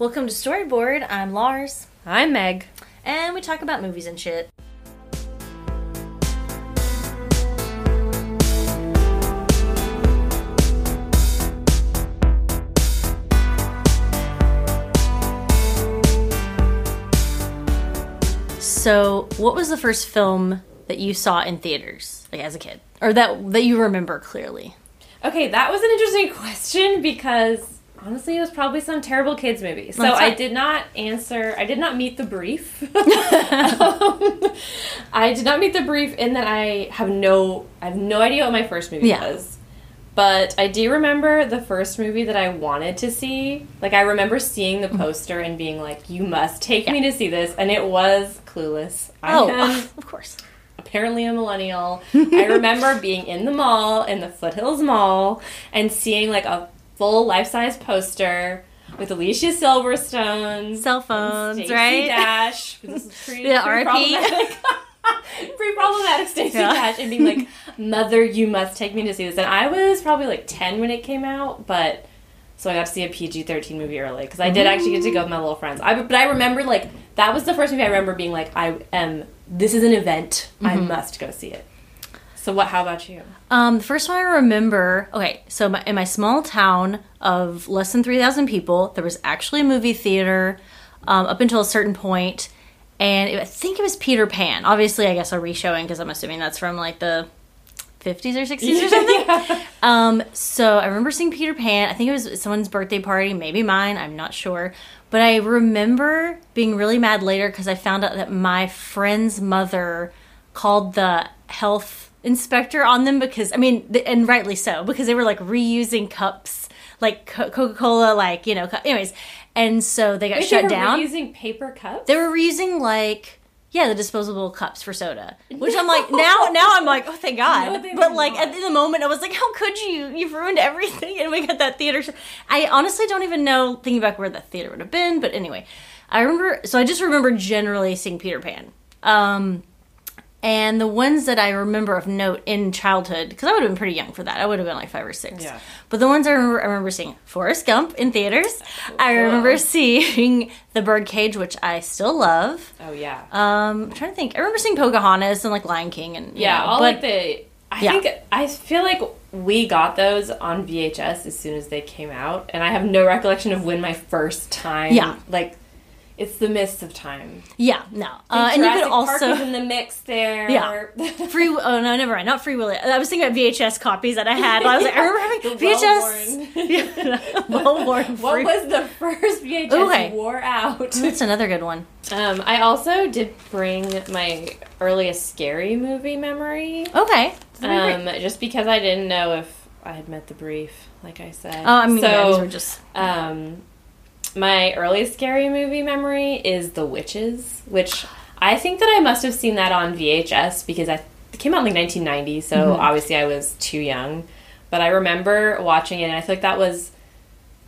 Welcome to Storybored. I'm Lars, I'm Meg. and we talk about movies and shit. So, what was the first film that you saw in theaters, like as a kid, or that that you remember clearly? Okay, that was an interesting question because honestly, it was probably some terrible kids movie. So I did not answer. I did not meet the brief. Um, I did not meet the brief in that I have no. I have no idea what my first movie Yeah. was. But I do remember the first movie that I wanted to see. Like I remember seeing the poster and being like, "You must take me to see this," and it was Clueless. I Oh, am of course. apparently a millennial. I remember being in the mall, in the Foothills Mall, and seeing like a full life size poster with Alicia Silverstone, Cell phones, Stacey right? Dash. This is pre, Yeah, pre RIP. problematic. Pre problematic Stacey Yeah. Dash and being like, Mother, you must take me to see this. And I was probably like 10 when it came out, but so I got to see a PG 13 movie early because I did actually get to go with my little friends. I, but I remember like, that was the first movie I remember being like, I am, this is an event. I Mm-hmm. must go see it. So, what, how about you? Um, the first one I remember. Okay, so my, in my small town of less than three thousand people, there was actually a movie theater um, up until a certain point, and it, I think it was Peter Pan. Obviously, I guess a reshowing because I'm assuming that's from like the fifties or sixties or something. Yeah. Um, so I remember seeing Peter Pan. I think it was someone's birthday party, maybe mine. I'm not sure. But I remember being really mad later because I found out that my friend's mother called the health inspector on them because I mean, and rightly so because they were like reusing cups, like Coca Cola, like you know. Anyways, and so they got Wait, shut they were down. Using paper cups? They were reusing like yeah, the disposable cups for soda. Which I'm like now now I'm like, oh thank God. No, but like not. at the moment I was like, how could you? You've ruined everything and we got that theater. sh- I honestly don't even know thinking back where the theater would have been, but anyway. I remember so I just remember generally seeing Peter Pan. Um and the ones that I remember of note in childhood, because I would have been pretty young for that. I would have been like five or six. Yeah. But the ones I remember, I remember seeing Forrest Gump in theaters. I remember seeing The Birdcage, which I still love. Oh, yeah. Um, I'm trying to think. I remember seeing Pocahontas and like Lion King and Yeah, know, all but like the. I Yeah. think I feel like we got those on VHS as soon as they came out, and I have no recollection of when my first time. Yeah. like it's the mist of time. yeah, no. Uh, and you Jurassic could Park also was in the mix there. Yeah. free. Oh no, never mind. Not free will. I was thinking about VHS copies that I had. I was like, I remember having VHS. well-worn. what was the first VHS Okay. wore out? That's another good one. Um, I also did bring my earliest scary movie memory. Okay. Um, just because I didn't know if I had met the brief, like I said. oh, I mean, yeah, these so were just um, my earliest scary movie memory is The Witches, which I think that I must have seen that on VHS because I it came out in like 1990, so Mm-hmm. obviously I was too young. But I remember watching it, and I feel like that was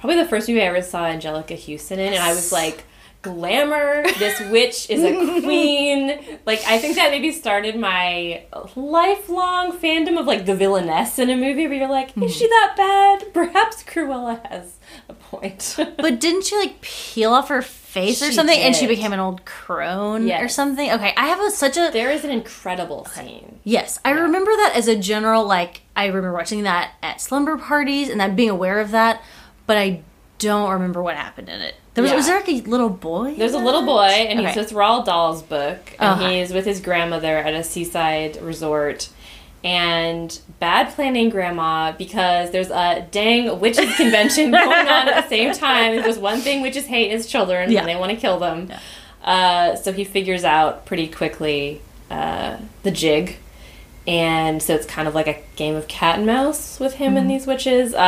probably the first movie I ever saw Anjelica Huston in, and I was like, glamour, this witch is a queen. Like, I think that maybe started my lifelong fandom of like the villainess in a movie where you're like, is hmm. she that bad? Perhaps Cruella has a point. But didn't she like peel off her face or She something, and she became an old crone or something? Okay, I have a, such a there is an incredible scene. yes. I remember that as a general like. I remember watching that at slumber parties and that being aware of that, but I don't remember what happened in it. There was, Yeah. was there like a little boy? There's a little boy, and he's Okay. with Roald Dahl's book, and Uh-huh. he's with his grandmother at a seaside resort. And bad planning, grandma, because there's a dang witches convention going on at the same time. There's one thing witches hate is children, Yeah. and they want to kill them. Uh, so he figures out pretty quickly uh, the jig. And so it's kind of like a game of cat and mouse with him and these witches. Uh,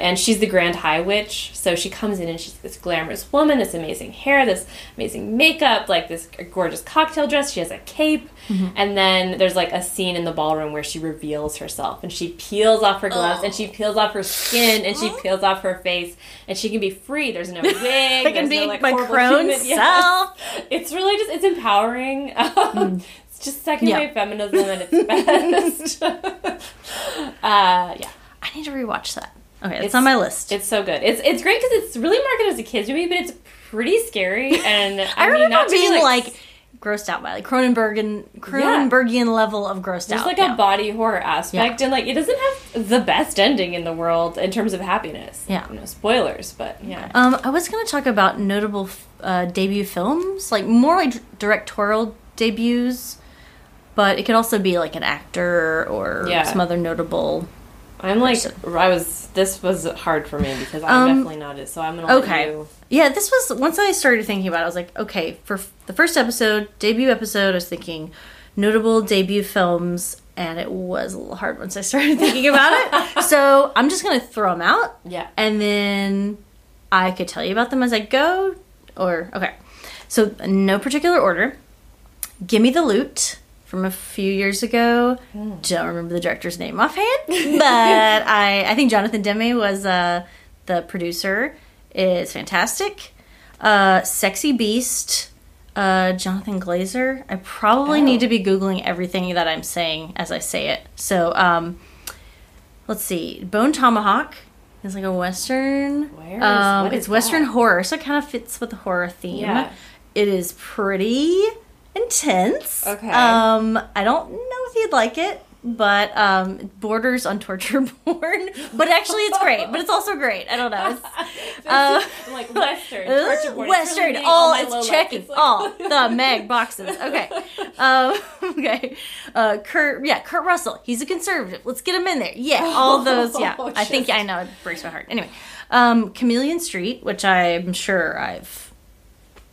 and she's the Grand High Witch. So she comes in and she's this glamorous woman, this amazing hair, this amazing makeup, like this gorgeous cocktail dress. She has a cape. And then there's like a scene in the ballroom where she reveals herself and she peels off her gloves and she peels off her skin and she peels off her face and she can be free. There's no wig. I can be no, like, my horrible crone human- Yes. self. It's really just, it's empowering. Um, It's just second Yeah. wave feminism at its best. uh, yeah. I need to rewatch that. Okay, it's, on my list. It's so good. It's it's great because it's really marketed as a kids movie, but it's pretty scary. And I, I mean, remember not to be, being like, grossed out by like Cronenberg and Cronenbergian level of grossed there's out. like yeah. a body horror aspect, and like it doesn't have the best ending in the world in terms of happiness. Yeah. know, spoilers, but yeah. Um, I was going to talk about notable uh, debut films, like more like directorial debuts, but it could also be like an actor or Yeah. some other notable. I'm like person. I was. This was hard for me because I'm Um, definitely not it. So I'm gonna okay. you. Yeah, this was once I started thinking about it, I was like, okay, for f- the first episode, debut episode, I was thinking notable debut films, and it was a little hard once I started thinking about it. so I'm just going to throw them out, Yeah. and then I could tell you about them as I go. Or okay, so no particular order. Gimme the Loot from a few years ago. Don't remember the director's name offhand, but I I think Jonathan Demme was uh, the producer. It's fantastic. Uh, Sexy Beast. Uh, Jonathan Glazer. I probably Oh. need to be googling everything that I'm saying as I say it. So, um, let's see. Bone Tomahawk is like a western. Where is- um, it's western that? horror, so it kind of fits with the horror theme. Yeah. It is pretty intense. Okay. Um, I don't know if you'd like it, but um, it borders on torture porn. But actually, it's great. But it's also great. I don't know. It's, uh, I'm like Western, torture porn. Western. being all it's checking It's like- all the Meg boxes. Okay. Um, okay. Uh, Kurt. Yeah, Kurt Russell. He's a conservative. Let's get him in there. Yeah. All those. Yeah. Oh, I think. I know. It breaks my heart. Anyway, um, Chameleon Street, which I'm sure I've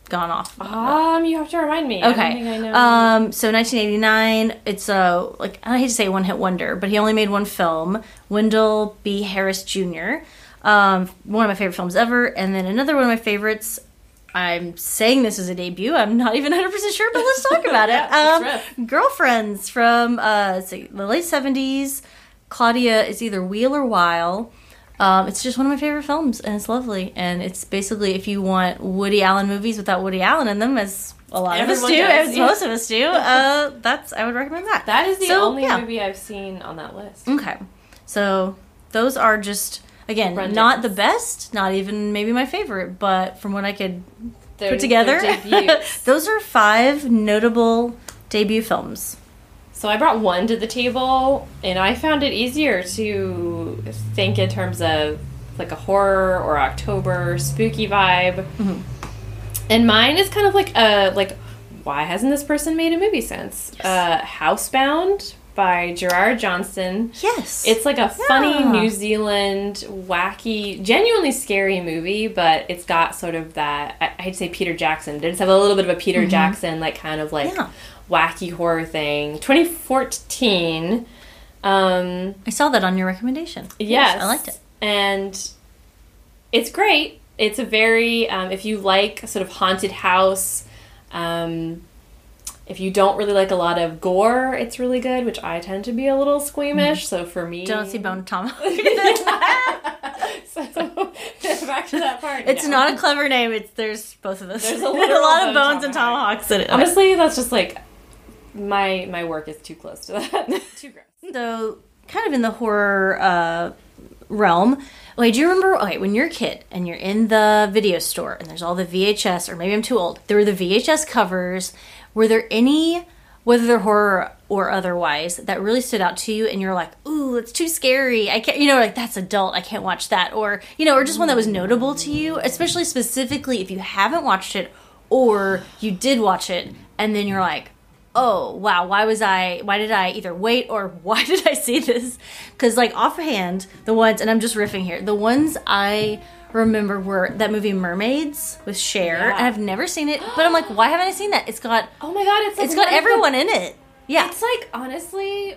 gone off. Um, you have to remind me. I Okay. I know. Um, so 1989, it's a like I hate to say one hit wonder, but he only made one film, Wendell B. Harris Jr. Um, one of my favorite films ever, and then another one of my favorites. I'm saying this is a debut. I'm not even 100 percent sure, but let's talk about it. Um, Girlfriends from uh, the late 70s. Claudia is either Wheel or Weil. Um, it's just one of my favorite films, and it's lovely. And it's basically if you want Woody Allen movies without Woody Allen in them, as a lot Everyone of us do, does, as yeah. most of us do, uh, that's I would recommend that. that is the So, only yeah. movie I've seen on that list. Okay, so those are just again Renditions. not the best, not even maybe my favorite, but from what I could They're- put together, those are five notable debut films. So I brought one to the table, and I found it easier to think in terms of like a horror or October spooky vibe. Mm-hmm. And mine is kind of like a like why hasn't this person made a movie since? Uh, Housebound by Gerard Johnson. Yes, It's like a funny Yeah. New Zealand, wacky, genuinely scary movie, but it's got sort of that. I'd say Peter Jackson. Did have a little bit of a Peter Jackson, like kind of like Mm-hmm. Yeah. Wacky horror thing. 2014. Um, I saw that on your recommendation. yes, I liked it. and it's great. It's a very um, if you like sort of haunted house. Um, if you don't really like a lot of gore, it's really good, which I tend to be a little squeamish. So for me. Don't see Bone Tomahawk. so back to that part. It's no. not a clever name. It's there's both of us. There's a a, lot of bone bones and tomahawks in it. Honestly, that's just like my my work is too close to that. too gross. So, kind of in the horror uh, realm. Wait, do you remember? Okay, when you're a kid and you're in the video store and there's all the VHS, or maybe I'm too old. There were the VHS covers. Were there any, whether they're horror or otherwise, that really stood out to you? And you're like, "Ooh, it's too scary. I can't." You know, like that's adult. I can't watch that. Or you know, or just one that was notable to you, especially specifically if you haven't watched it or you did watch it and then you're like oh wow why was i why did i either wait or why did i see this? Because like offhand the ones and i'm just riffing here the ones i remember were that movie mermaids with Cher, Yeah. and i've never seen it but i'm like why haven't i seen that? It's got Oh my god, it's like it's got one of the- everyone in it. Yeah. It's like honestly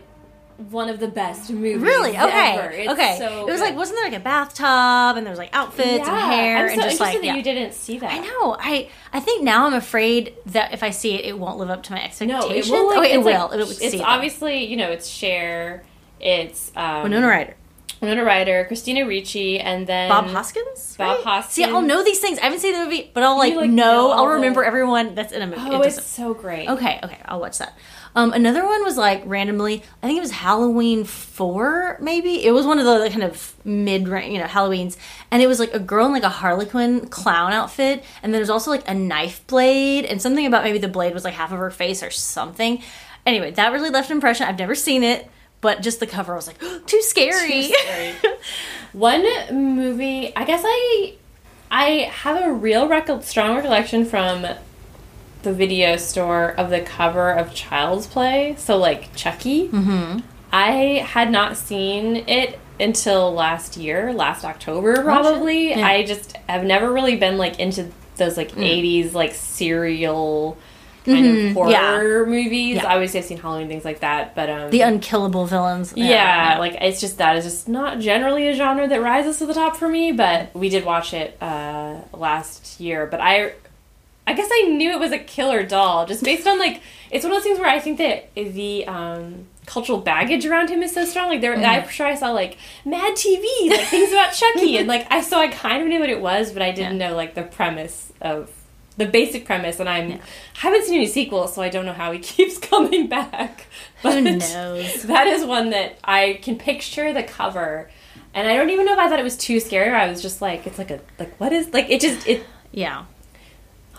one of the best movies. really okay ever. It's okay so it was good. like wasn't there like a bathtub and there was like outfits and hair I'm so and just like that yeah. you didn't see that. I know. I I think now I'm afraid that if I see it, it won't live up to my No, expectations. it will. Like, oh, it it's will. Like, it it's obviously you know it's Cher. It's um, Winona Ryder. Winona Ryder, Christina Ricci, and then Bob Hoskins. Bob right? Hoskins. See, I'll know these things. I haven't seen the movie, but I'll like, like, know. know I'll remember everyone that's in a movie. Oh, It it's so great. Okay, okay, I'll watch that. Um, another one was like randomly. I think it was Halloween four, maybe. It was one of the kind of mid, you know, Halloweens, and it was like a girl in like a Harlequin clown outfit, and then there's also like a knife blade and something about maybe the blade was like half of her face or something. Anyway, that really left an impression. I've never seen it, but just the cover, I was like, too scary. Too scary. One movie, I guess I I have a real reco- strong recollection from the video store of the cover of Child's Play, so like Chucky. Mm-hmm. I had not seen it until last year, last October probably. Yeah. I just have never really been like into those like 80s like serial kind of horror movies. Yeah. Obviously I've seen Halloween things like that, but um the unkillable villains. yeah, like it's just that is just not generally a genre that rises to the top for me. But we did watch it uh, last year. But I, I guess I knew it was a killer doll just based on like it's one of those things where I think that the um, cultural baggage around him is so strong. Like there, I'm sure I saw like Mad TV, like things about Chucky, and like I so I kind of knew what it was, but I didn't know like the premise of. The basic premise, and I'm haven't seen any sequels, so I don't know how he keeps coming back. But Who knows? that is one that I can picture the cover, and I don't even know if I thought it was too scary. Or I was just like, it's like a like what is like it just it Yeah.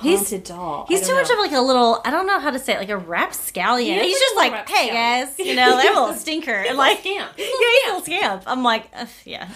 He's- doll. He's too much of like a little, I don't know how to say it, like a rapscallion. He he's just like, hey guys, you know, a little stinker. and like, scamp. Yeah, He's a little scamp. I'm like, ugh, yeah.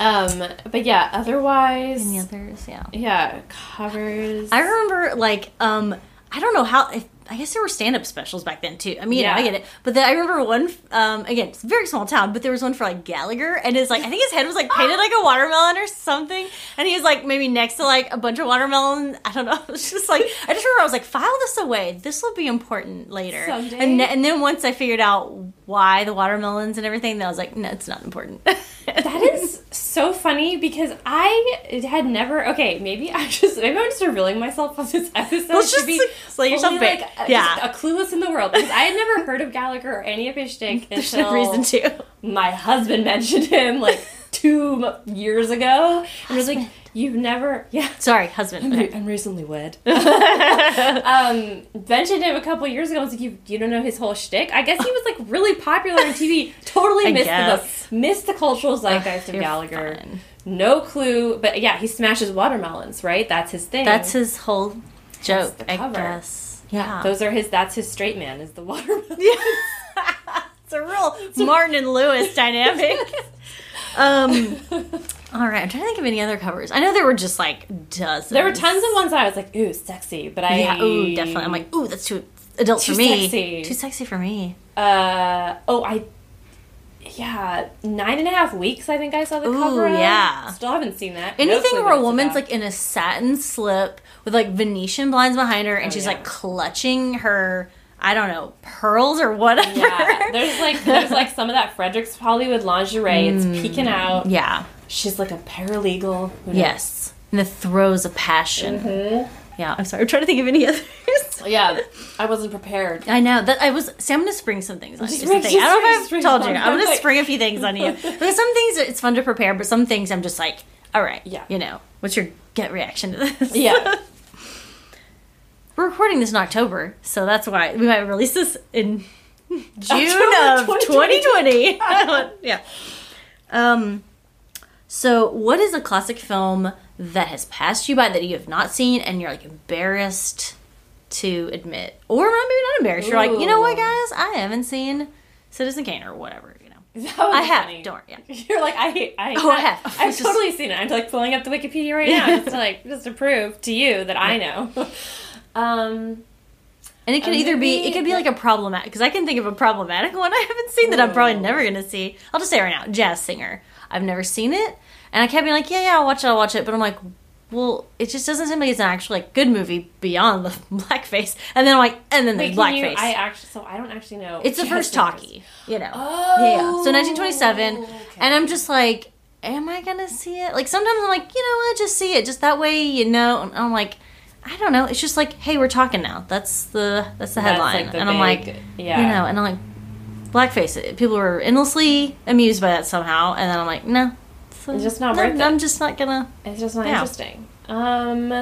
um, but yeah, otherwise, Any others? Yeah. yeah, covers. I remember like, um, I don't know how, if, I guess there were stand up specials back then too. I mean, you know, I get it. But then I remember one, um, again, it's a very small town, but there was one for like Gallagher, and it's like, I think his head was like painted like a watermelon or something, and he was like maybe next to like a bunch of watermelon. I don't know. It was just like, I just remember I was like, file this away. This will be important later. Someday. And, and then once I figured out why the watermelons and everything, then I was like, no, it's not important. That is so funny because I had never. Okay, maybe I just maybe I'm just revealing myself on this episode Let's just be slay yourself like a, Yeah. a clueless in the world because I had never heard of Gallagher or any of his shtick There's until no reason to. my husband mentioned him like two years ago and was like, "You've never, yeah." Sorry, husband. I'm, re- I'm recently wed. um, mentioned him a couple years ago. I was like, you, you don't know his whole shtick? I guess he was like really popular on TV. Totally I missed guess. the missed the cultural zeitgeist of you're Gallagher. fine. No clue, but yeah, he smashes watermelons. Right, that's his thing. That's his whole joke, I guess. Yeah. Those are his. That's his straight man. Is the watermelon. Yeah. it's a real Martin and Lewis dynamic. Um, all right, I'm trying to think of any other covers. I know there were just like dozens. There were tons of ones that I was like, ooh, sexy, but I Yeah, ooh, definitely. I'm like, ooh, that's too adult Too for me. sexy. Too sexy for me. Uh oh, I yeah, nine and a half weeks. I think I saw the Ooh, cover. Of. yeah. still haven't seen that. Anything where a woman's about. like in a satin slip with like Venetian blinds behind her and Oh, she's yeah. like clutching her, I don't know, pearls or whatever. yeah, there's like there's like some of that Fredericks Hollywood lingerie. It's peeking out. yeah. She's like a paralegal. Who knows? Yes. In the throes of passion. Mm-hmm. Yeah. I'm sorry. I'm trying to think of any others. Yeah, I wasn't prepared. I know that I was. See, I'm gonna spring some things on you. Just Just the spring- thing. I don't know if I've told you. I'm gonna Like- spring a few things on you because some things it's fun to prepare, but some things I'm just like, all right, Yeah. you know, what's your gut reaction to this? Yeah. we're recording this in October, so that's why we might release this in June October of 2020. 2020. yeah. Um. So, what is a classic film that has passed you by that you have not seen and you're like embarrassed to admit, or maybe not embarrassed? You're like, you know what, guys, I haven't seen Citizen Kane or whatever. You know, That I have. funny. Don't. Yeah. You're like I. I Oh, I have. I've just- totally seen it. I'm like pulling up the Wikipedia right now just to like just to prove to you that I know. Um. And it could either be it could be like a problematic because I can think of a problematic one I haven't seen that I'm probably never gonna see. I'll just say it right now, Jazz Singer. I've never seen it, and I kept being like, yeah, yeah, I'll watch it, I'll watch it, but I'm like, well, it just doesn't seem like it's an actual like good movie beyond the blackface, and then I'm like, and then Wait, there's can you, blackface. I actually, so I don't actually know. it's the first talkie, you know. Oh, yeah, yeah. So 1927, okay. and I'm just like, am I gonna see it? Like sometimes I'm like, you know what, just see it, just that way, you know. And I'm like. I don't know. It's just like, hey, we're talking now. That's the that's the That's, headline, like, the and I'm like, yeah. you know, and I'm like, blackface. People were endlessly amused by that somehow, and then I'm like, no, It's just not no, worth it. I'm just not gonna. It's just not Yeah. interesting. Um,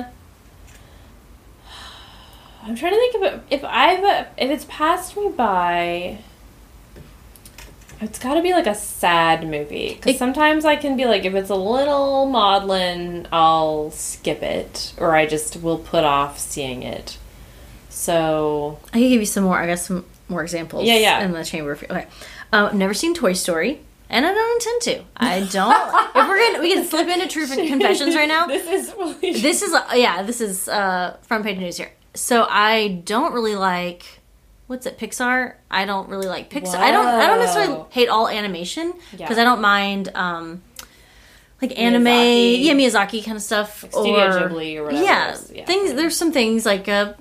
I'm trying to think of. If I've if it's passed me by, it's got to be like a sad movie. Because sometimes I can be like, if it's a little maudlin, I'll skip it, or I just will put off seeing it. So I can give you some more. I got some more examples. Yeah, yeah. In the chamber. of- Okay. Um, I've never seen Toy Story, and I don't intend to. I don't. if we're gonna, we can slip into truth and confessions right now. this is This is uh, yeah. This is uh, front page news here. So I don't really like. What's it? Pixar. I don't really like Pixar. I don't. I don't necessarily hate all animation Yeah. because I don't mind. Um, like anime, Miyazaki. yeah, Miyazaki kind of stuff, Like Studio Ghibli or whatever Yeah, yeah. things. There's some things like uh,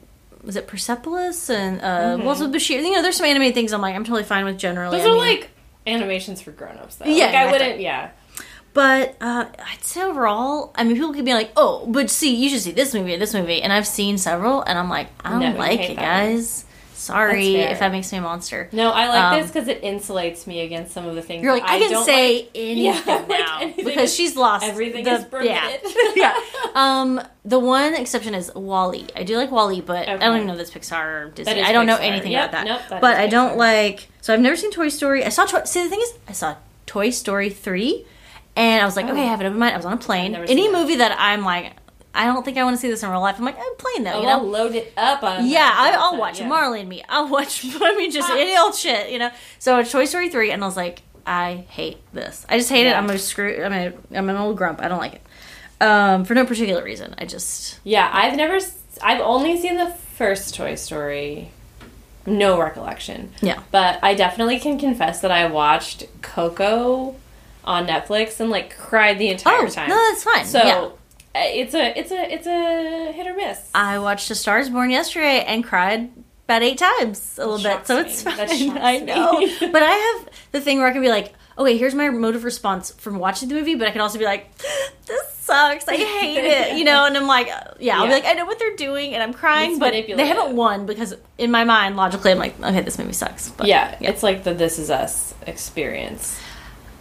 was it Persepolis and uh, Mm-hmm. Waltz with Bashir. You know, there's some anime things I'm like I'm totally fine with generally. those I are mean- like animations for grown-ups though. Yeah, like, I wouldn't. Yeah, But uh, I'd say overall, I mean, people could be like, "Oh, but see, you should see this movie, this movie," and I've seen several, and I'm like, I don't No, like it, guys." one. Sorry if that makes me a monster. No, I like Um, this because it insulates me against some of the things. You're like, that I, can say like. anything Yeah, like now anything because is- she's lost. everything the, is permitted. Yeah, yeah. Um, the one exception is WALL-E. I do like WALL-E, but I don't even know that's Pixar or Disney. I don't know anything Yep, about that. nope, that but I don't Pixar. like. So I've never seen Toy Story. I saw. Toy, see, the thing is, I saw Toy Story three, and I was like, Oh. okay, I have it open mind. I was on a plane. Any that. movie that I'm like, I don't think I want to see this in real life. I'm like, I'm playing though. Oh, you I'll know. load it up on. Yeah, I, I'll watch yeah. Marley and Me. I'll watch. I mean, just any old shit, you know. So Toy Story three, and I was like, I hate this. I just hate it. I'm a screw. I'm a. I'm an old grump. I don't like it. Um, for no particular reason. I just. Yeah, I've never. I've only seen the first Toy Story. No recollection. Yeah. But I definitely can confess that I watched Coco on Netflix and like cried the entire Oh time. no, that's fine. so yeah. Uh, it's a it's a it's a hit or miss. I watched A Star Is Born yesterday and cried about eight times a little bit, so it's fine. I know, but I have the thing where I can be like, okay, here's my motive response from watching the movie, but I can also be like, this sucks. I hate it, you know. And I'm like, uh, yeah, I'll be like, I know what they're doing, and I'm crying, It's but they haven't won because in my mind, logically, I'm like, okay, this movie sucks. But yeah, it's like the This Is Us experience.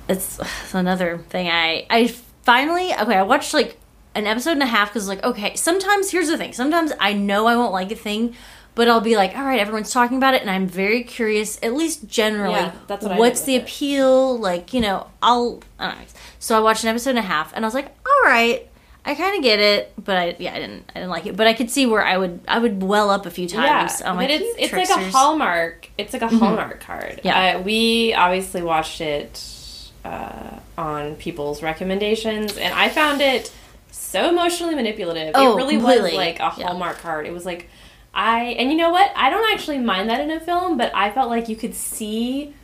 it's, it's another thing. I I finally okay. I watched like an episode and a half because like okay. Sometimes here's the thing. Sometimes I know I won't like a thing, but I'll be like, all right, everyone's talking about it, and I'm very curious, at least generally. Yeah, that's what what's the it. appeal? Like you know, I'll I don't know. So I watched an episode and a half, and I was like, all right. I kind of get it, but I yeah I didn't I didn't like it, but I could see where I would I would well up a few times. I'm but like, it's "You it's like a. Mm-hmm. hallmark. It's like a hallmark card. Yeah. uh, we obviously watched it uh, on people's recommendations, and I found it so emotionally manipulative. Oh, it really completely. was like a Yeah. hallmark card. It was like I and you know what? I don't actually mind that in a film, but I felt like you could see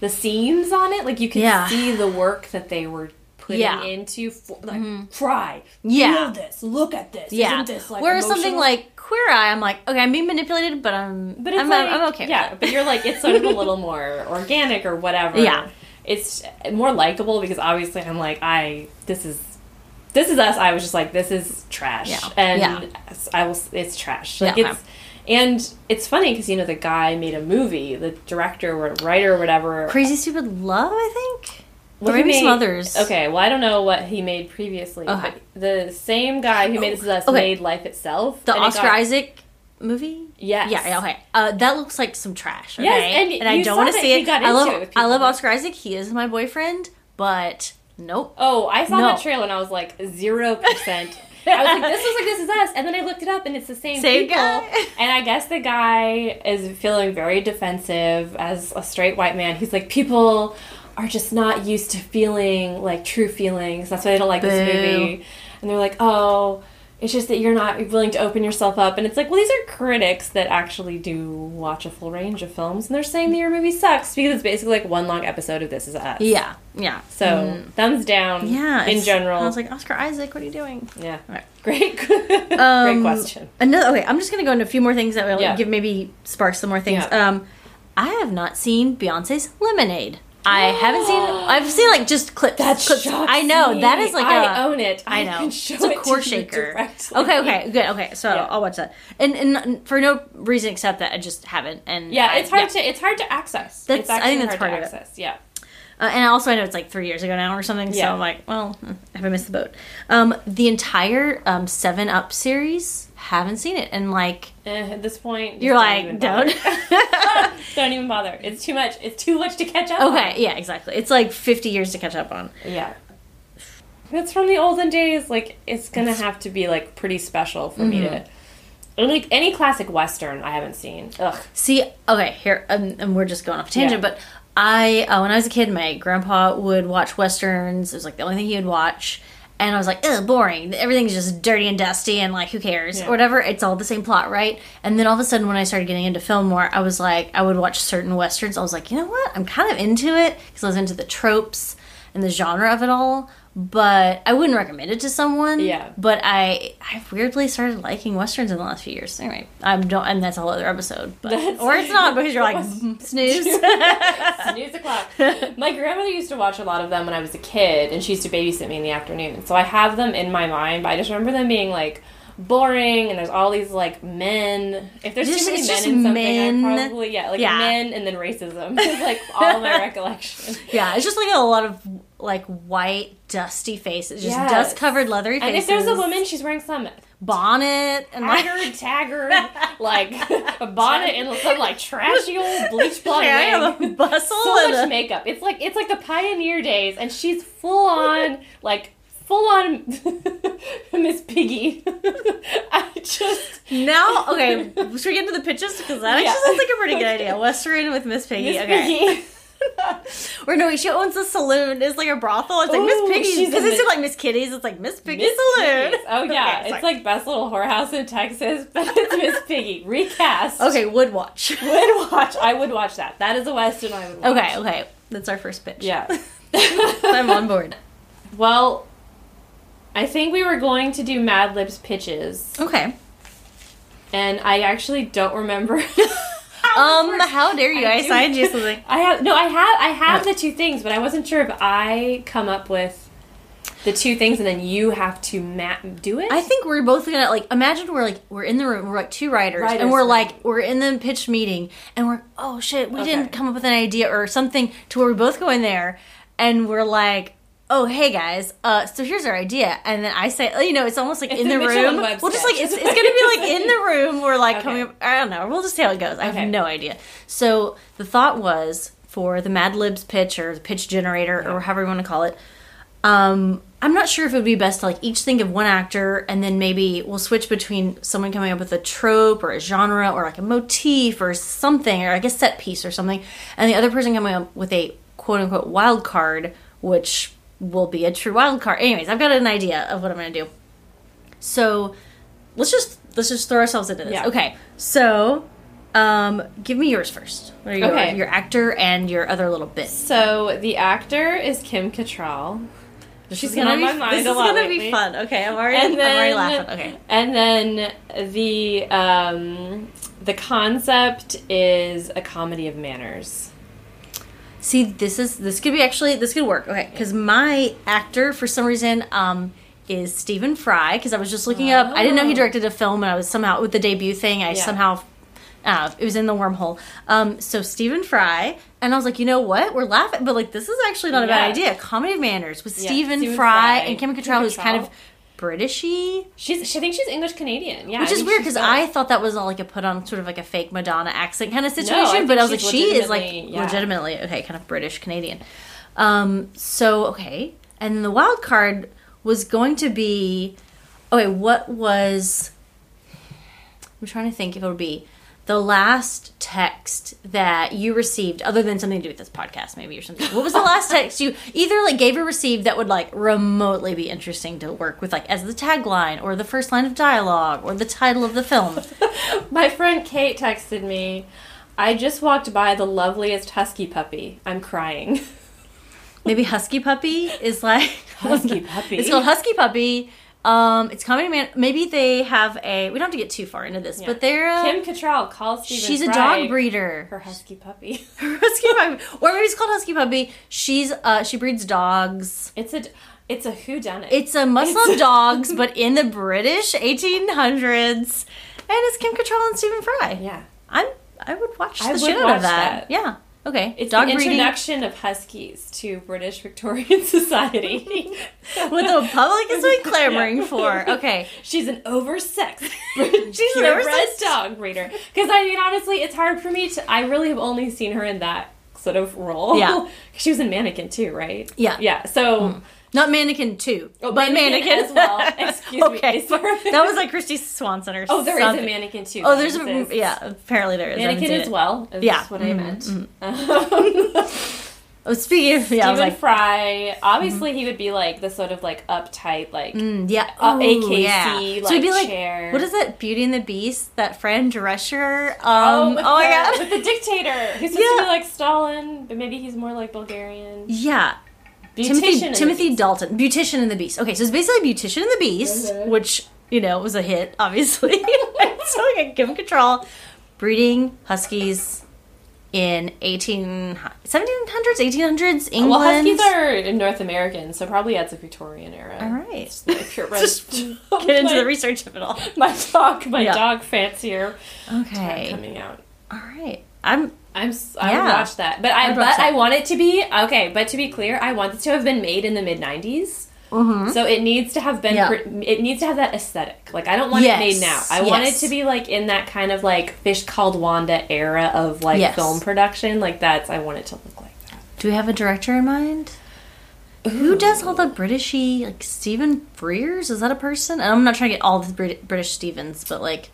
the seams on it. Like you could Yeah. see the work that they were putting Yeah. Mm-hmm. into for, like cry. Yeah. Feel this. Look at this. Yeah. Isn't this like Whereas something like Queer Eye, I'm like, okay, I'm being manipulated, but I'm But it's I'm, like, I'm okay. Yeah, but you're like it's sort of a little more organic or whatever. Yeah. it's more likable because obviously I'm like I this is this is us. I was just like this is trash, Yeah. and Yeah. I will. It's trash. Like Yeah. it's. And it's funny because you know the guy made a movie, the director or writer or whatever. Crazy Stupid Love, I think. Well, or maybe some others. Okay, well I don't know what he made previously, Okay. but the same guy who made This Is Us Okay. made Life Itself. The and it Oscar got- Isaac movie? Yes. Yeah, yeah, okay. Uh, that looks like some trash. Okay? Yes, and I you don't want to see it. I love it I love. Oscar Isaac. He is my boyfriend, but nope. Oh, I saw No. that trailer and I was like zero percent. I was like, this looks like this is us, and then I looked it up and it's the same, Same people. guy. And I guess the guy is feeling very defensive as a straight white man. He's like, people are just not used to feeling like true feelings. That's why they don't like this movie. And they're like, oh, it's just that you're not willing to open yourself up. And it's like, well, these are critics that actually do watch a full range of films, and they're saying that your movie sucks because it's basically like one long episode of This Is Us. Yeah, yeah. So thumbs down. Mm. yeah, in general. I was like, Oscar Isaac, what are you doing? yeah, great, great Um, question. Another okay, I'm just gonna go into a few more things that will Yeah. give maybe spark some more things. Yeah. Um, I have not seen Beyonce's Lemonade. I haven't seen. I've seen like just clips. That's clips. I know that is like I a- own it. I know can show it's a it to core you shaker. directly. Okay, okay, good. Okay, so Yeah. I'll watch that. And and for no reason except that I just haven't. And Yeah, I- it's hard to it's hard to access. That's- it's I actually think that's hard part to of it. access. Yeah. Uh, and also, I know it's like three years ago now or something. So Yeah. I'm like, well, hmm, have I missed the boat? Um, the entire um, Seven Up series, haven't seen it, and like Eh, at this point, just you're like, don't. don't even bother. It's too much. It's too much to catch up. okay, on. yeah, exactly. It's like 50 years to catch up on. Yeah. It's from the olden days. Like it's gonna have to be like pretty special for me Mm-hmm. to. Like any classic western, I haven't seen. Ugh. See, okay, here, um, and we're just going off a tangent, Yeah. but I, uh, when I was a kid, my grandpa would watch westerns. It was like the only thing he would watch. And I was like, ugh, boring. Everything's just dirty and dusty and like, who cares? Yeah. Or whatever. It's all the same plot, right? And then all of a sudden, when I started getting into film more, I was like, I would watch certain westerns. I was like, you know what? I'm kind of into it because I was into the tropes and the genre of it all. But I wouldn't recommend it to someone. Yeah. But I, I weirdly started liking westerns in the last few years. Anyway, I'm don't, and that's a whole other episode. But, That's- or it's not because you're like "Mm, snooze. Snooze the clock. My grandmother used to watch a lot of them when I was a kid, and she used to babysit me in the afternoon. So I have them in my mind, but I just remember them being like boring, and there's all these like men. If there's Just- too many men in something, men. I probably yeah, like Yeah. men and then racism is like all my recollection. yeah, it's just like a lot of like white dusty faces, just Yes. dust covered leathery And faces. if there's a woman, she's wearing some bonnet and like haggard, taggard, like a bonnet and some like trashy old bleach blonde yeah, wig. bustle so and much a- makeup. It's like it's like the pioneer days, and she's full on like full on Miss Piggy. I just now okay. Should we get into the pitches because that actually sounds like a pretty good idea. Western with Miss Piggy. Miss okay. Piggy. Or no, she owns a saloon. It's like a brothel. It's like Miss oh, Piggy's. she's a Because it's like Miss Kitty's. It's like Miss Piggy Miss Saloon. Piggy's. Oh yeah, Okay, it's like best little whorehouse in Texas, but it's Miss Piggy recast. okay. Would watch. would watch. I would watch that. That is a western I would watch. Okay. Okay. That's our first pitch. Yeah. I'm on board. Well, I think we were going to do Mad Libs pitches, Okay. and I actually don't remember. Um, how dare you? I I, signed you something. I have no, I have, I have the two things, but I wasn't sure if I come up with the two things and then you have to ma- do it. I think we're both gonna like imagine we're like we're in the room, we're like two writers, Writers and we're room. like we're in the pitch meeting, and we're oh shit, we Okay. didn't come up with an idea or something to where we both go in there, and we're like. Oh hey guys, uh, so here's our idea, and then I say, oh, you know, it's almost like It's in the room. We'll just like it's, it's gonna be like in the room. We're like Okay. coming up. I don't know. We'll just see how it goes. I have no idea. So the thought was for the Mad Libs pitch or the pitch generator or however you want to call it. Um, I'm not sure if it would be best to like each think of one actor and then maybe we'll switch between someone coming up with a trope or a genre or like a motif or something or like a set piece or something, and the other person coming up with a quote unquote wild card, which will be a true wild card. Anyways, I've got an idea of what I'm gonna do. So let's just let's just throw ourselves into this. Yeah. Okay, so um, give me yours first. What are your, Okay. your actor and your other little bit? so the actor is Kim Cattrall. She's gonna on be my mind this is gonna lately. be fun. Okay, I'm already And I'm already laughing. Okay. and then the um, the concept is a comedy of manners. See, this is this could be actually this could work. Okay, because my actor for some reason um is Stephen Fry. Because I was just looking up. I didn't know he Oh. directed a film, and I was somehow with the debut thing. I Yeah. somehow. Uh, it was in the wormhole. Um, so Stephen Fry, and I was like, you know what? We're laughing, but like this is actually not a bad idea. Comedy of Manners with Yeah, Stephen, Stephen Fry, Fry, and Kim Cattrall, Kim who's kind of Britishy. She's she thinks she's English Canadian. Yeah, Which I is weird because. I thought that was all like a put on sort of like a fake Madonna accent kind of situation, think but I was like, she is like legitimately- yeah. legitimately okay, kind of British Canadian. Um, so okay, and the wild card was going to be okay. What was I'm trying to think if it would be the last text that you received, other than something to do with this podcast, maybe or something. What was the last text you either like gave or received that would like remotely be interesting to work with, like as the tagline or the first line of dialogue or the title of the film? My friend Kate texted me. I just walked by the loveliest husky puppy. I'm crying. Maybe Husky Puppy is like Husky puppy. It's called Husky Puppy. Um, it's comedy man. Maybe they have a. We don't have to get too far into this, but they're uh, Kim Cattrall calls Stephen she's a dog breeder. Her husky puppy. husky puppy, or maybe it's called husky puppy. She's uh she breeds dogs. It's a it's a who done it. It's a Muslim dogs, but in the British 1800s, and it's Kim Cattrall and Stephen Fry. yeah. I'm I would watch the I shit out of that. that. Yeah. Okay. It's dog the breeding introduction of huskies to British Victorian society. what the public is been clamoring for. Okay. She's an oversexed, She's an oversexed- dog breeder. Because I mean, honestly, it's hard for me to. I really have only seen her in that sort of role. Yeah. she was in Mannequin too, right? Yeah. yeah. So mm. Not mannequin too, Oh, but Mannequin mannequin, as well. Excuse me. okay, Is that was like Kristy Swanson or something. oh, there is something. a Mannequin too. Oh, there's a is- yeah. Apparently there is. Mannequin as well. Is Yeah. what I Mhm, meant. Oh, speaking of, yeah, Stephen like, Fry. Obviously, he would be like the sort of like uptight, like mm, yeah, uh, oh, AKC, yeah. like, so it'd be like, chair. what is it? Beauty and the Beast. That Fran Drescher. Um, Oh, oh, with my god. with the dictator. He's supposed to be like Stalin, but maybe he's more like Bulgarian. Yeah. Timothy Timothy Dalton, Beautician and the Beast. Okay, so it's basically Beautician and the Beast, Mhm. which you know was a hit, obviously. so got Kim Cattrall breeding huskies in 18 1700s, 1800s England. Well, huskies are North American, so probably that's a Victorian era. All right. It's like purebred. Just get into the research of it all. my dog, my Yeah. dog fancier Okay. coming out. All right. I'm I'm s- I Yeah. would watch that, but I but. I want it to be okay. But to be clear, I want it to have been made in the mid '90s. Mhm. So it needs to have been. Yeah. pr- It needs to have that aesthetic. Like I don't want Yes. it made now. I want it to be like in that kind of like Fish Called Wanda era of like Yes. film production. Like that's. I want it to look like that. Do we have a director in mind? Who does all the Britishy like Stephen Frears? Is that a person? And I'm not trying to get all the Brit- British Stevens, but like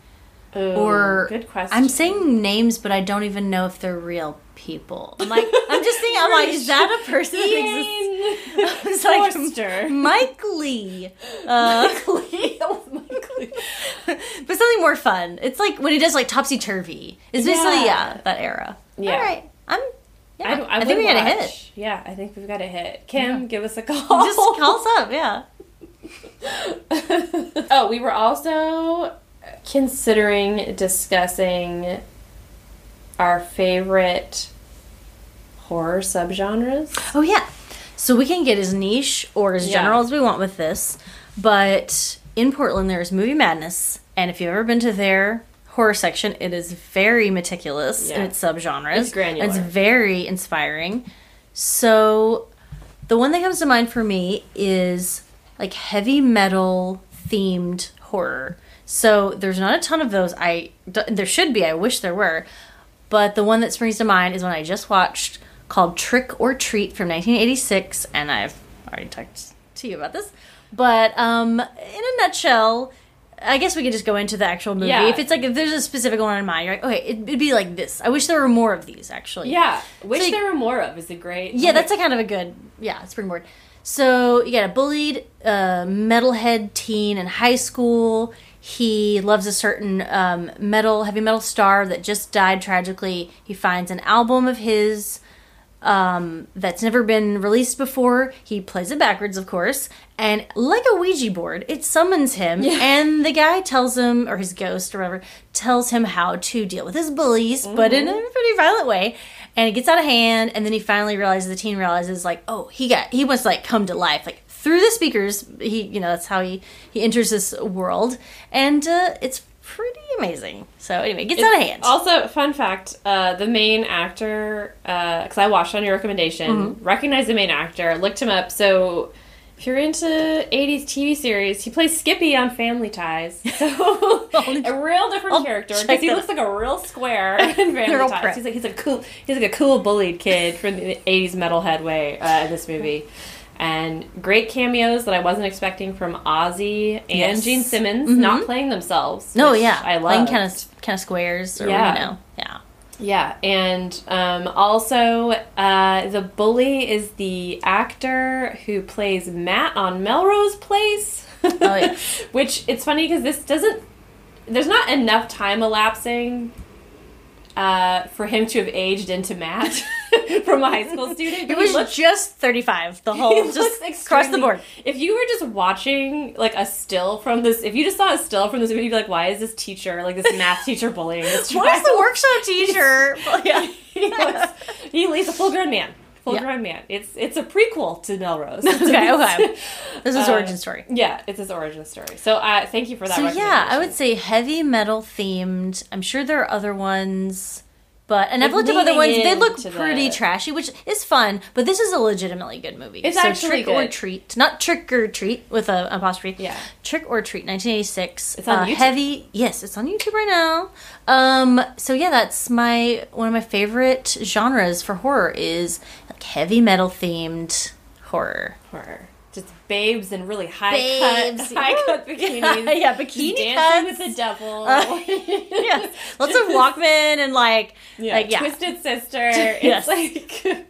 Ooh, or good question. I'm saying names, but I don't even know if they're real people. I'm like, I'm just thinking. I'm like, is that a person that exists? It's like Forster. Mike Leigh, uh, Leigh. That was Mike Leigh. but something more fun. It's like when he does like topsy turvy. It's basically Yeah. yeah that era. Yeah. All right, I'm. Yeah, I, I, I think we got a hit. Yeah, I think we've got a hit. Kim, Yeah. give us a call. Just call us up. Yeah. oh, we were also considering discussing our favorite horror subgenres. Oh yeah. So we can get as niche or as Yeah. general as we want with this, but in Portland there's Movie Madness, and if you've ever been to their horror section, it is very meticulous in its subgenres. It's granular. It's very inspiring. So the one that comes to mind for me is like heavy metal themed horror. So there's not a ton of those. I there should be. I wish there were. But the one that springs to mind is one I just watched called Trick or Treat from 1986, and I've already talked to you about this. But um, in a nutshell, I guess we could just go into the actual movie. Yeah. If it's like if there's a specific one in mind, you're like, okay, it, it'd be like this. I wish there were more of these actually. Yeah, wish like- there were more of is a great. Yeah, that's a kind of a good yeah springboard. So you got a bullied uh, metalhead teen in high school. He loves a certain um, metal heavy metal star that just died tragically. He finds an album of his um, that's never been released before. He plays it backwards, of course, and like a Ouija board, it summons him. Yeah. And the guy tells him, or his ghost, or whatever, tells him how to deal with his bullies, but in a pretty violent way. And it gets out of hand, and then he finally realizes the teen realizes, like, oh, he got he to like come to life, like through the speakers. He, you know, that's how he he enters this world, and uh, it's pretty amazing. So anyway, gets out of hand. Also, fun fact: uh, the main actor, because I watched on your recommendation, Mm-hmm. recognized the main actor, looked him up. So, if you're into '80s TV series, he plays Skippy on Family Ties. So, a real different I'll character because he looks like a real square in Family Ties. He's like he's a cool he's like a cool bullied kid from the '80s metalhead way uh, in this movie. And great cameos that I wasn't expecting from Ozzy and Yes. Gene Simmons, Mhm. not playing themselves. no, which yeah, I love. playing kind of kind of squares, or Yeah. you know, yeah. Yeah, and um, also uh, the bully is the actor who plays Matt on Melrose Place. Oh, yeah. Which it's funny because this doesn't. There's not enough time elapsing uh, for him to have aged into Matt. from a high school student. It was looks, just 35, the whole, just across the board. If you were just watching like a still from this, if you just saw a still from this video, you'd be like, "Why is this teacher like this math teacher bullying this child?" Why is the workshop teacher? yeah. he looks, he, he's a full grown man. Full Yeah. grown man. It's it's a prequel to Melrose. Okay, okay. This is Uh, origin story. Yeah, it's his origin story. So uh, thank you for that. So yeah, I would say heavy metal themed. I'm sure there are other ones, but and I've looked up other ones. They look pretty the- trashy, which is fun. But this is a legitimately good movie. It's so actually trick or treat, not trick or treat with a apostrophe. Yeah. trick or treat, 1986. It's on uh, YouTube. Heavy, yes, it's on YouTube right now. Um, so yeah, that's my one of my favorite genres for horror is like heavy metal themed horror. horror. Just babes in really high Babes. cut, high cut bikinis. Yeah, Just bikini dancing cuts. with the devil. yes, lots of Walkman and like, yeah, like yeah. Twisted Sister. Yes. It's like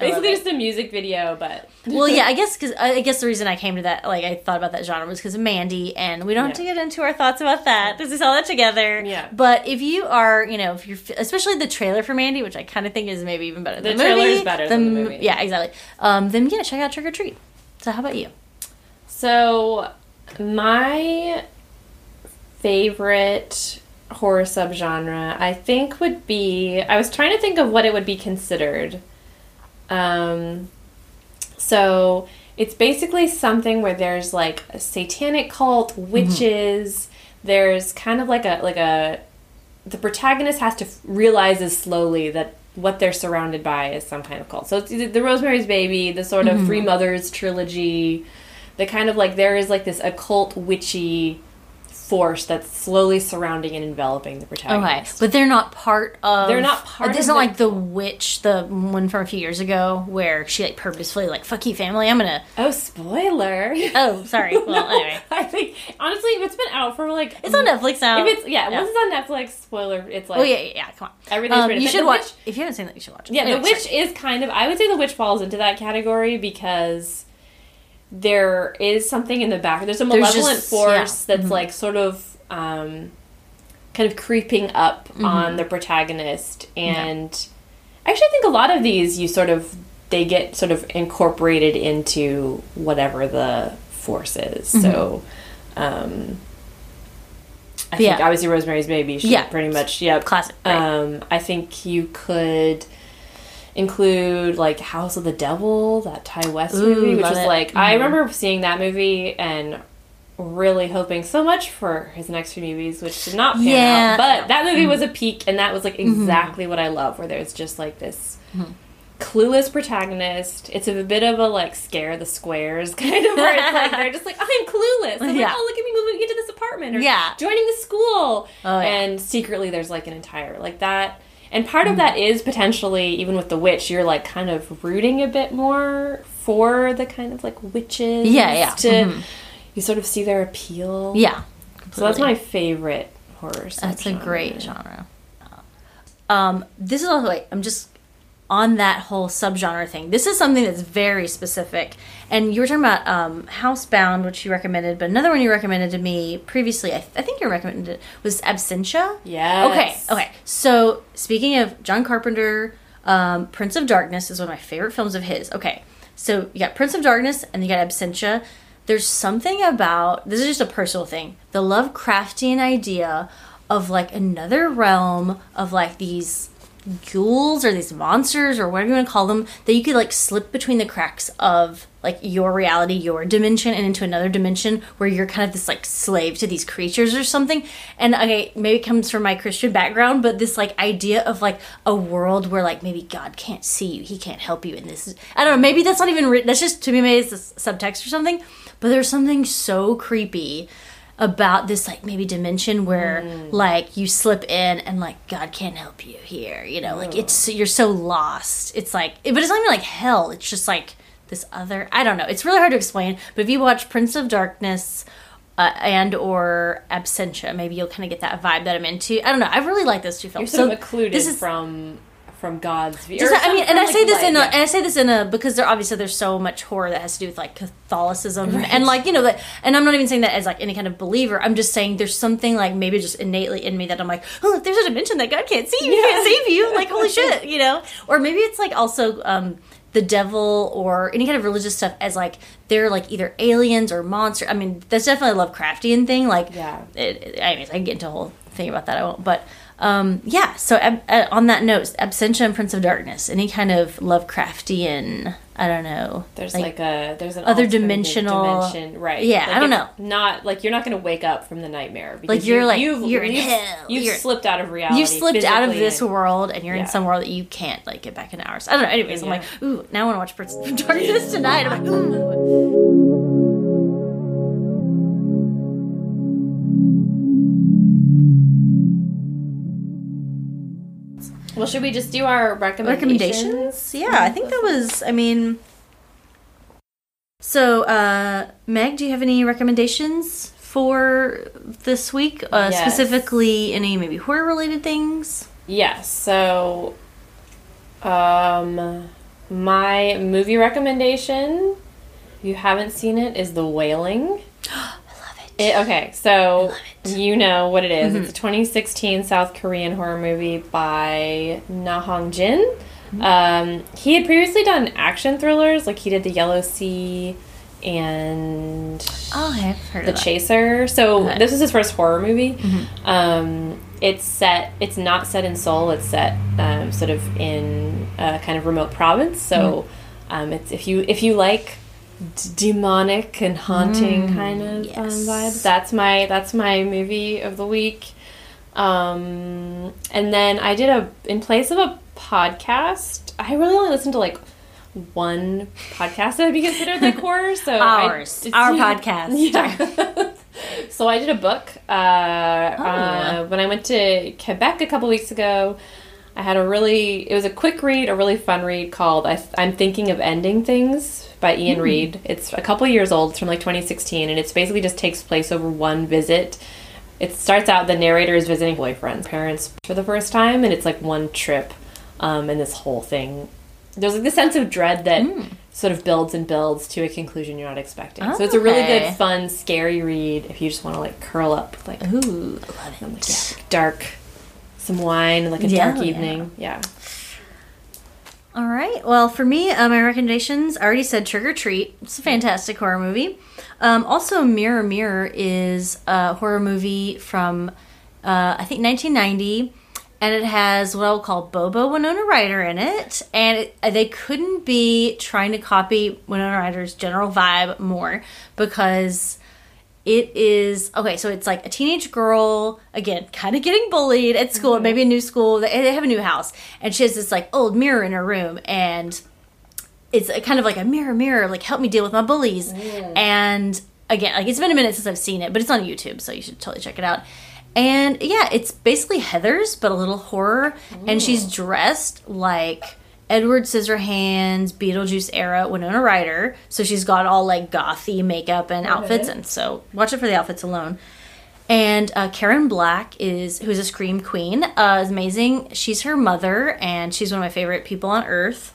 basically just a music video, but well, yeah, I guess because I guess the reason I came to that, like, I thought about that genre was because of Mandy, and we don't have to get into our thoughts about that because we saw that together. Yeah. But if you are, you know, if you're, especially the trailer for Mandy, which I kind of think is maybe even better The the trailer movie, is better than the movie. Yeah, exactly. Um, then yeah, check out Trick or Treat. So how about you? So, my favorite horror subgenre, I think, would be. I was trying to think of what it would be considered. Um, so it's basically something where there's like a satanic cult, witches. There's kind of like a like a the protagonist has to realizes slowly that what they're surrounded by is some kind of cult. So it's the Rosemary's Baby, the sort of mm-hmm. Three Mothers trilogy, the kind of like there is like this occult witchy force that's slowly surrounding and enveloping the protagonist. Okay, but they're not part of. They're not part This isn't like the witch, the one from a few years ago, where she like purposefully like fuck you family. I'm gonna. Oh, spoiler! Oh, sorry. Well, No, anyway, I think honestly, if it's been out for like it's on Netflix now. If it's yeah, Yeah. once it's on Netflix, spoiler, it's like Oh yeah, yeah, yeah. Come on. Everything's Um, you should watch. Witch- if you haven't seen that, you should watch it. Yeah, Anyway, the witch sorry. is kind of. I would say the witch falls into that category because there is something in the back. There's a There's malevolent just- force yeah. Mm-hmm. that's like sort of um, kind of creeping up Mm-hmm. on the protagonist, and actually, I think a lot of these you sort of they get sort of incorporated into whatever the force is. So. Um, I Mm-hmm. Yeah. think obviously Rosemary's Baby. She Yeah. pretty much. Yeah, Classic, right. Um, I think you could include like House of the Devil, that Ti West Ooh, movie, which was it. like I Mhm. remember seeing that movie and really hoping so much for his next few movies, which did not pan Yeah. out. But. Mm-hmm. that movie was a peak, and that was like exactly what I love, where there's just like this. Mm-hmm. Clueless protagonist. It's a bit of a like scare the squares kind of where it's like they're just like I'm clueless. I'm Yeah. like, oh look at me moving into this apartment or Yeah. joining the school. Oh, yeah. And secretly there's like an entire like that. And part of that is potentially even with the witch, you're like kind of rooting a bit more for the kind of like witches. Yeah, yeah. To Mhm. you sort of see their appeal. Yeah. So that's my favorite horror. That's a great genre. Um, this is also like I'm just on that whole subgenre thing. This is something that's very specific. And you were talking about um, Housebound, which you recommended, but another one you recommended to me previously. I, I think you recommended it was Absentia. Yes. Okay. Okay. So speaking of John Carpenter, um, Prince of Darkness is one of my favorite films of his. Okay. So you got Prince of Darkness and you got Absentia. There's something about this is just a personal thing. The Lovecraftian idea of like another realm of like these ghouls or these monsters or whatever you want to call them that you could like slip between the cracks of like your reality your dimension and into another dimension where you're kind of this like slave to these creatures or something. And okay maybe it comes from my christian background but this like idea of like a world where like maybe god can't see you he can't help you and this is i don't know maybe that's not even written that's just to me maybe it's a subtext or something but there's something so creepy about this like maybe dimension where like you slip in and like God can't help you here, you know, like it's you're so lost. It's like but it's not even like hell. It's just like this other I don't know. It's really hard to explain, but if you watch Prince of Darkness uh, and or Absentia, maybe you'll kind of get that vibe that I'm into. I don't know. I really like those two You're films. sort of occluded this is from from God's view. Just, I mean, and I like, say this in a, yeah. and I say this in a because there obviously there's so much horror that has to do with like Catholicism and like you know that, and I'm not even saying that as like any kind of believer. I'm just saying there's something like maybe just innately in me that I'm like, oh, if there's a dimension that God can't see you, he can't save you, like holy shit, you know. Or maybe it's like also um, the devil or any kind of religious stuff as like they're like either aliens or monster. I mean, that's definitely a Lovecraftian thing. Like, Yeah. it, it- anyways, I can get into a whole thing about that. I won't. But um, yeah. So ab- uh, on that note, Absentia and Prince of Darkness, any kind of Lovecraftian, I don't know. There's like, a there's an other dimensional- dimension, right? Yeah, Like, I don't know. Not like you're not going to wake up from the nightmare. Because Like, you're, you- like, you've, you're in hell. You've You're- slipped out of reality. you slipped out of this and- world and you're in some world that you can't like get back in hours. I don't know. Anyways, I'm like, ooh, now I want to watch Prince of Darkness tonight. I'm like, ooh. Well, should we just do our recommendations? recommendations yeah i think that was i mean so uh meg do you have any recommendations for this week uh Yes. specifically any maybe horror related things Yes. So, um, my movie recommendation, if you haven't seen it, is The Wailing. it okay, so you know what it is. It's a 2016 South Korean horror movie by Na Hong Jin. Um, he had previously done action thrillers, like he did The Yellow Sea and oh i've heard The. Chaser. So Okay. this is his first horror movie. Um, it's set. It's not set in Seoul. It's set um, sort of in a kind of remote province. So um, it's if you if you like d- demonic and haunting kind of yes. um, vibes, that's my that's my movie of the week. Um, and then I did a in place of a podcast. I really only listened to like one podcast that would be considered like horror. So I- Ours. Our podcast. Yeah. so I did a book uh, uh, when I went to Quebec a couple weeks ago. I had a really it was a quick read, a really fun read called I, "I'm Thinking of Ending Things" by Iain Reid. It's a couple years old. It's from like 2016, and it's basically just takes place over one visit. It starts out the narrator is visiting boyfriend's parents for the first time, and it's like one trip, um, and this whole thing. There's like this sense of dread that sort of builds and builds to a conclusion you're not expecting. so it's a really Okay. good, fun, scary read if you just want to like curl up like ooh love it yeah, dark, some wine, like a Yeah, dark yeah. evening. Yeah. All right. Well, for me, uh, my recommendations, I already said Trick or Treat. It's a fantastic horror movie. Um, also, Mirror Mirror is a horror movie from, uh, I think, 1990. And it has what I will call Bobo Winona Ryder in it. And it, they couldn't be trying to copy Winona Ryder's general vibe more because it is okay so it's like a teenage girl again kind of getting bullied at school mm-hmm. maybe a new school they have a new house and she has this like old mirror in her room and it's a, kind of like a mirror mirror like help me deal with my bullies. Mm. And again like it's been a minute since i've seen it but it's on youtube so you should totally check it out. And yeah it's basically Heathers but a little horror and she's mm. dressed like Edward Scissorhands, Beetlejuice era Winona Ryder. So she's got all like gothy makeup and outfits, and so watch it for the outfits alone. And uh, Karen Black is who's a scream queen, uh, is amazing. She's her mother, and she's one of my favorite people on earth.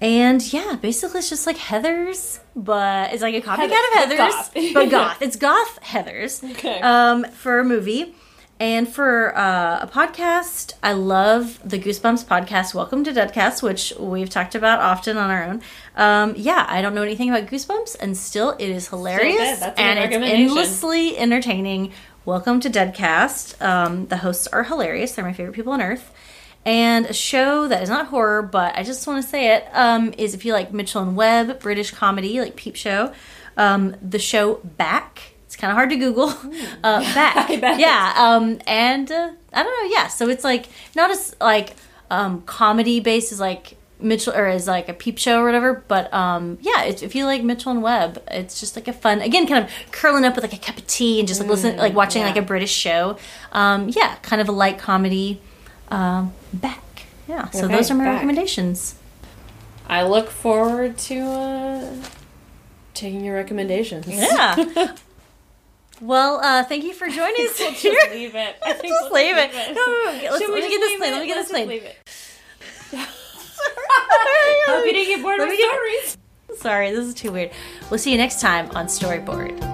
And yeah, basically it's just like Heathers, but it's like a copycat Heather- of goth. Heathers, but goth. It's goth Heathers. Okay. Um, for a movie. And for uh, a podcast, I love the Goosebumps podcast, Welcome to Deadcast, which we've talked about often on our own. Um, yeah, I don't know anything about Goosebumps, and still it is hilarious That's a good and it's endlessly entertaining. Welcome to Deadcast. Um, the hosts are hilarious; they're my favorite people on earth. And a show that is not horror, but I just want to say it um, is if you like Mitchell and Webb, British comedy, like Peep Show, um, the show Back. It's kind of hard to Google. Uh, back, yeah. Um, and uh, I don't know. Yeah, so it's like not as like um, comedy based as like Mitchell or as like a Peep Show or whatever. But um, yeah, if you like Mitchell and Webb, it's just like a fun again, kind of curling up with like a cup of tea and just like listen, like watching yeah. like a British show. Um, yeah, kind of a light comedy. Um, back. Yeah. So Okay, those are my Back. recommendations. I look forward to uh, taking your recommendations. Yeah. Well, uh, thank you for joining us. we'll just leave it. I think just we'll leave, it. it. No, let's, let me get this plane. Let me get this plane. Hope you didn't get bored with stories. Get... Sorry, this is too weird. We'll see you next time on Storybored.